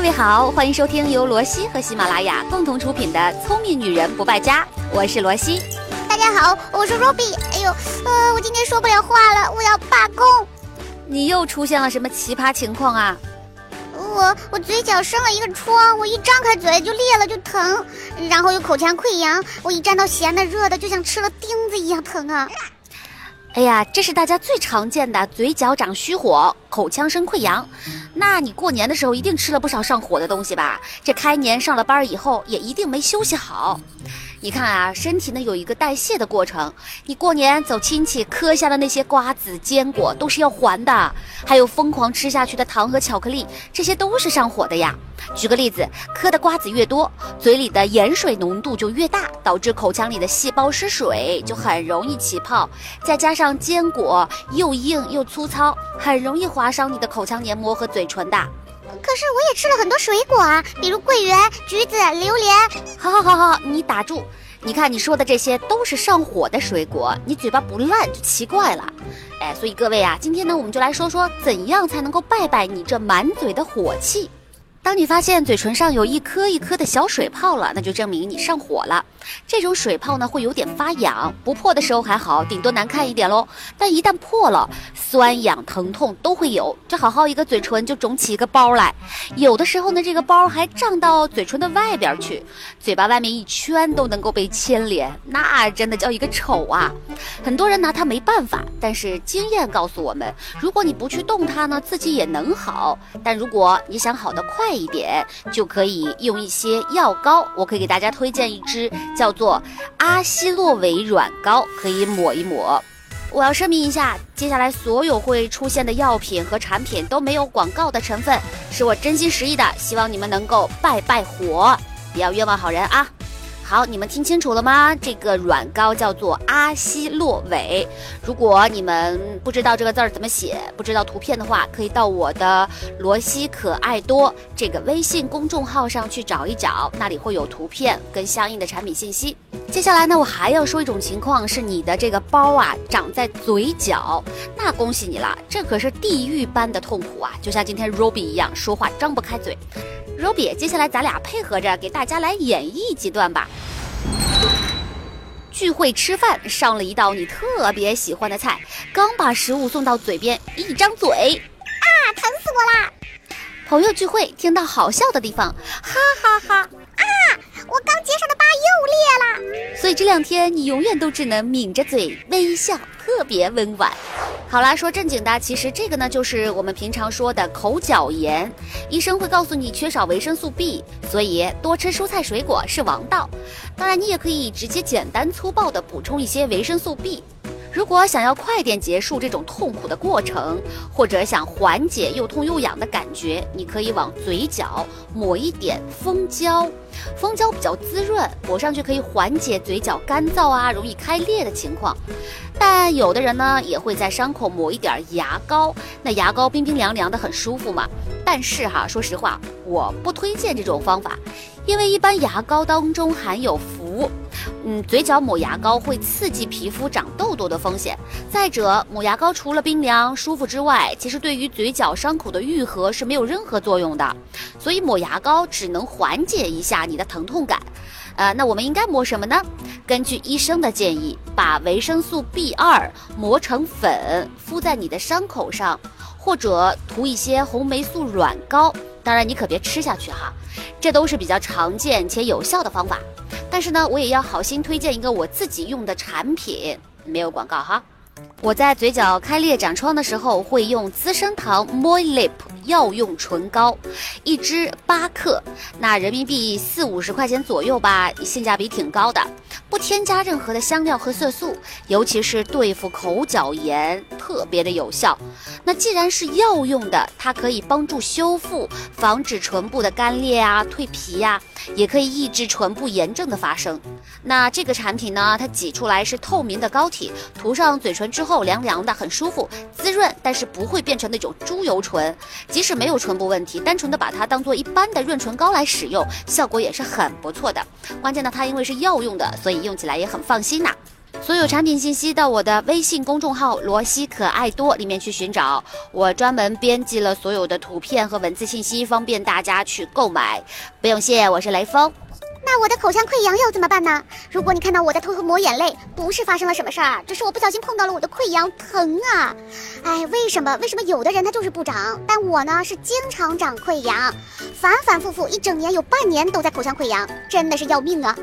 各位好，欢迎收听由罗西和喜马拉雅共同出品的《聪明女人不败家》，我是罗西。大家好，我是 Robbie。哎呦，呃，我今天说不了话了，我要罢工。你又出现了什么奇葩情况啊？我我嘴角生了一个疮，我一张开嘴就裂了，就疼，然后有口腔溃疡，我一沾到咸的热的，就像吃了钉子一样疼啊。哎呀，这是大家最常见的嘴角长虚火、口腔生溃疡。那你过年的时候一定吃了不少上火的东西吧？这开年上了班以后也一定没休息好。你看啊，身体呢有一个代谢的过程。你过年走亲戚磕下的那些瓜子、坚果都是要还的，还有疯狂吃下去的糖和巧克力，这些都是上火的呀。举个例子，磕的瓜子越多，嘴里的盐水浓度就越大，导致口腔里的细胞失水，就很容易起泡。再加上坚果又硬又粗糙，很容易划伤你的口腔黏膜和嘴唇的。可是我也吃了很多水果啊，比如桂圆、橘子、榴莲。好好好好，你打住！你看你说的这些都是上火的水果，你嘴巴不烂就奇怪了。哎，所以各位啊，今天呢，我们就来说说怎样才能够拜拜你这满嘴的火气。当你发现嘴唇上有一颗一颗的小水泡了，那就证明你上火了。这种水泡呢会有点发痒，不破的时候还好，顶多难看一点喽。但一旦破了，酸痒疼痛都会有。这好好一个嘴唇就肿起一个包来，有的时候呢这个包还胀到嘴唇的外边去，嘴巴外面一圈都能够被牵连，那真的叫一个丑啊！很多人拿它没办法，但是经验告诉我们，如果你不去动它呢，自己也能好。但如果你想好的快快一点，就可以用一些药膏。我可以给大家推荐一支。叫做阿昔洛韦软膏，可以抹一抹。我要声明一下，接下来所有会出现的药品和产品都没有广告的成分，是我真心实意的，希望你们能够败败火，不要冤枉好人啊。好，你们听清楚了吗？这个软膏叫做阿昔洛韦。如果你们不知道这个字儿怎么写，不知道图片的话，可以到我的罗西可爱多这个微信公众号上去找一找，那里会有图片跟相应的产品信息。接下来呢，我还要说一种情况，是你的这个包啊长在嘴角，那恭喜你了，这可是地狱般的痛苦啊，就像今天 Robbie 一样，说话张不开嘴。Robbie，接下来咱俩配合着给大家来演绎几段吧。聚会吃饭，上了一道你特别喜欢的菜，刚把食物送到嘴边，一张嘴，啊，疼死我啦！朋友聚会，听到好笑的地方，哈哈哈！啊，我刚结上的疤又裂了。所以这两天你永远都只能抿着嘴微笑，特别温婉。好啦，说正经的，其实这个呢，就是我们平常说的口角炎。医生会告诉你缺少维生素 B，所以多吃蔬菜水果是王道。当然，你也可以直接简单粗暴的补充一些维生素 B。如果想要快点结束这种痛苦的过程，或者想缓解又痛又痒的感觉，你可以往嘴角抹一点蜂胶。蜂胶比较滋润，抹上去可以缓解嘴角干燥啊、容易开裂的情况。但有的人呢，也会在伤口抹一点牙膏，那牙膏冰冰凉凉的，很舒服嘛。但是哈，说实话，我不推荐这种方法，因为一般牙膏当中含有嗯，嘴角抹牙膏会刺激皮肤长痘痘的风险。再者，抹牙膏除了冰凉舒服之外，其实对于嘴角伤口的愈合是没有任何作用的。所以抹牙膏只能缓解一下你的疼痛感。呃，那我们应该抹什么呢？根据医生的建议，把维生素 B 二磨成粉敷在你的伤口上，或者涂一些红霉素软膏。当然，你可别吃下去哈。这都是比较常见且有效的方法。但是呢，我也要好心推荐一个我自己用的产品，没有广告哈。我在嘴角开裂长疮的时候，会用资生堂 Moy Lip 药用唇膏，一支八克，那人民币四五十块钱左右吧，性价比挺高的，不添加任何的香料和色素，尤其是对付口角炎特别的有效。那既然是药用的，它可以帮助修复，防止唇部的干裂啊、蜕皮呀，也可以抑制唇部炎症的发生。那这个产品呢，它挤出来是透明的膏体，涂上嘴唇之后凉凉的，很舒服，滋润，但是不会变成那种猪油唇。即使没有唇部问题，单纯的把它当做一般的润唇膏来使用，效果也是很不错的。关键呢，它因为是药用的，所以用起来也很放心呐。所有产品信息到我的微信公众号“罗西可爱多”里面去寻找，我专门编辑了所有的图片和文字信息，方便大家去购买。不用谢，我是雷锋。那我的口腔溃疡要怎么办呢？如果你看到我在偷偷抹眼泪，不是发生了什么事儿，只是我不小心碰到了我的溃疡，疼啊！哎，为什么？为什么有的人他就是不长，但我呢是经常长溃疡，反反复复一整年有半年都在口腔溃疡，真的是要命啊！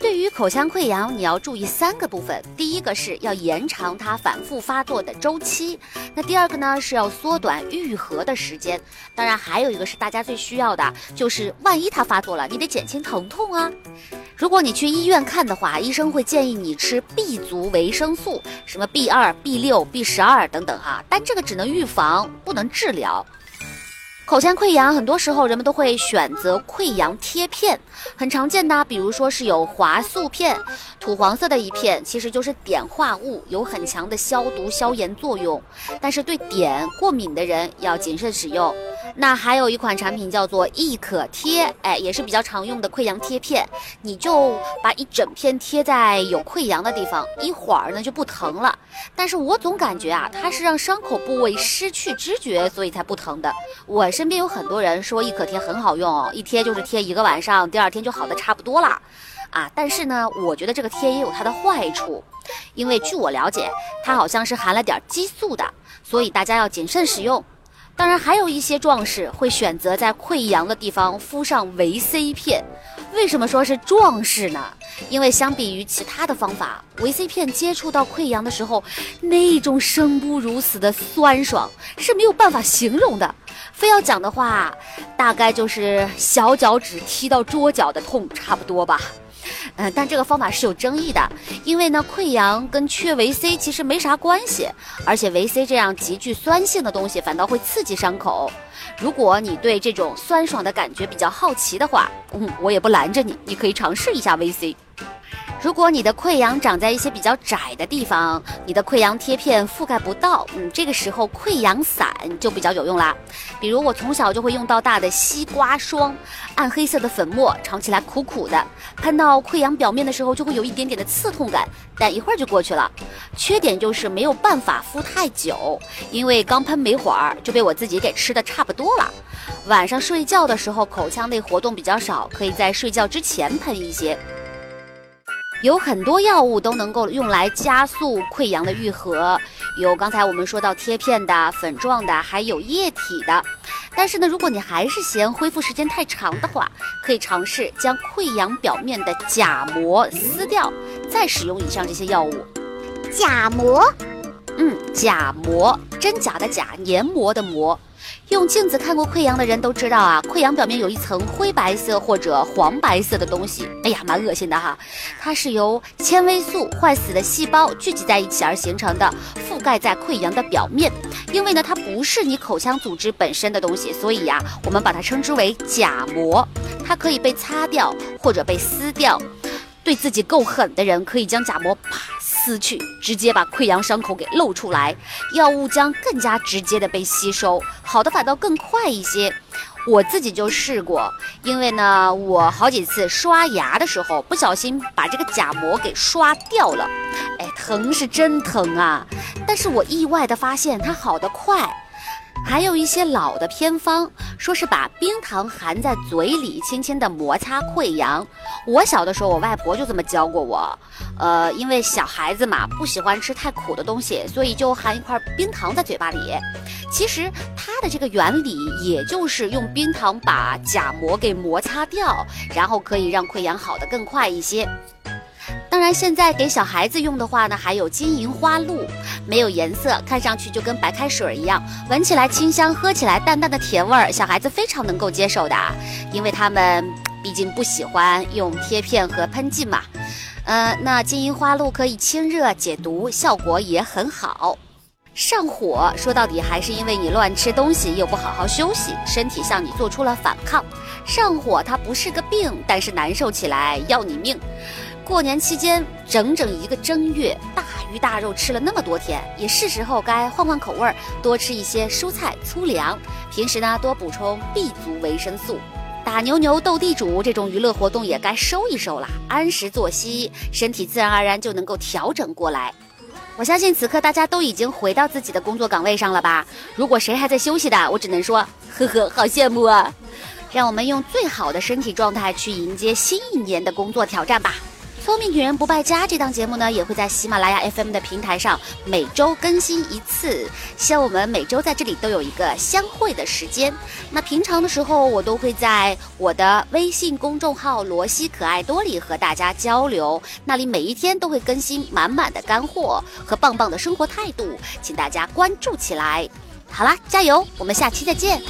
对于口腔溃疡，你要注意三个部分。第一个是要延长它反复发作的周期，那第二个呢是要缩短愈合的时间。当然，还有一个是大家最需要的，就是万一它发作了，你得减轻疼痛啊。如果你去医院看的话，医生会建议你吃 B 族维生素，什么 B 二、B 六、B 十二等等哈，但这个只能预防，不能治疗。口腔溃疡，很多时候人们都会选择溃疡贴片，很常见的，比如说是有华素片，土黄色的一片，其实就是碘化物，有很强的消毒消炎作用，但是对碘过敏的人要谨慎使用。那还有一款产品叫做易可贴，哎，也是比较常用的溃疡贴片，你就把一整片贴在有溃疡的地方，一会儿呢就不疼了。但是我总感觉啊，它是让伤口部位失去知觉，所以才不疼的。我身边有很多人说易可贴很好用，一贴就是贴一个晚上，第二天就好的差不多了，啊，但是呢，我觉得这个贴也有它的坏处，因为据我了解，它好像是含了点激素的，所以大家要谨慎使用。当然，还有一些壮士会选择在溃疡的地方敷上维 C 片。为什么说是壮士呢？因为相比于其他的方法，维 C 片接触到溃疡的时候，那种生不如死的酸爽是没有办法形容的。非要讲的话，大概就是小脚趾踢到桌角的痛差不多吧。嗯，但这个方法是有争议的，因为呢，溃疡跟缺维 C 其实没啥关系，而且维 C 这样极具酸性的东西反倒会刺激伤口。如果你对这种酸爽的感觉比较好奇的话，嗯，我也不拦着你，你可以尝试一下维 C。如果你的溃疡长在一些比较窄的地方，你的溃疡贴片覆盖不到，嗯，这个时候溃疡散就比较有用啦。比如我从小就会用到大的西瓜霜，暗黑色的粉末，尝起来苦苦的，喷到溃疡表面的时候就会有一点点的刺痛感，但一会儿就过去了。缺点就是没有办法敷太久，因为刚喷没会儿就被我自己给吃的差不多了。晚上睡觉的时候口腔内活动比较少，可以在睡觉之前喷一些。有很多药物都能够用来加速溃疡的愈合，有刚才我们说到贴片的、粉状的，还有液体的。但是呢，如果你还是嫌恢复时间太长的话，可以尝试将溃疡表面的假膜撕掉，再使用以上这些药物。假膜，嗯，假膜，真假的假，黏膜的膜。用镜子看过溃疡的人都知道啊，溃疡表面有一层灰白色或者黄白色的东西，哎呀，蛮恶心的哈。它是由纤维素坏死的细胞聚集在一起而形成的，覆盖在溃疡的表面。因为呢，它不是你口腔组织本身的东西，所以呀，我们把它称之为假膜。它可以被擦掉或者被撕掉。对自己够狠的人，可以将假膜啪撕去，直接把溃疡伤口给露出来，药物将更加直接的被吸收，好的反倒更快一些。我自己就试过，因为呢，我好几次刷牙的时候不小心把这个假膜给刷掉了，哎，疼是真疼啊！但是我意外的发现它好得快。还有一些老的偏方，说是把冰糖含在嘴里，轻轻的摩擦溃疡。我小的时候，我外婆就这么教过我。呃，因为小孩子嘛，不喜欢吃太苦的东西，所以就含一块冰糖在嘴巴里。其实它的这个原理，也就是用冰糖把假膜给摩擦掉，然后可以让溃疡好的更快一些。当然，现在给小孩子用的话呢，还有金银花露，没有颜色，看上去就跟白开水一样，闻起来清香，喝起来淡淡的甜味儿，小孩子非常能够接受的，因为他们毕竟不喜欢用贴片和喷剂嘛。呃，那金银花露可以清热解毒，效果也很好。上火说到底还是因为你乱吃东西又不好好休息，身体向你做出了反抗。上火它不是个病，但是难受起来要你命。过年期间整整一个正月，大鱼大肉吃了那么多天，也是时候该换换口味儿，多吃一些蔬菜粗粮。平时呢多补充 B 族维生素。打牛牛、斗地主这种娱乐活动也该收一收啦，按时作息，身体自然而然就能够调整过来。我相信此刻大家都已经回到自己的工作岗位上了吧？如果谁还在休息的，我只能说，呵呵，好羡慕啊！让我们用最好的身体状态去迎接新一年的工作挑战吧。聪明女人不败家这档节目呢，也会在喜马拉雅 FM 的平台上每周更新一次。希望我们每周在这里都有一个相会的时间。那平常的时候，我都会在我的微信公众号“罗西可爱多”里和大家交流，那里每一天都会更新满满的干货和棒棒的生活态度，请大家关注起来。好啦，加油！我们下期再见。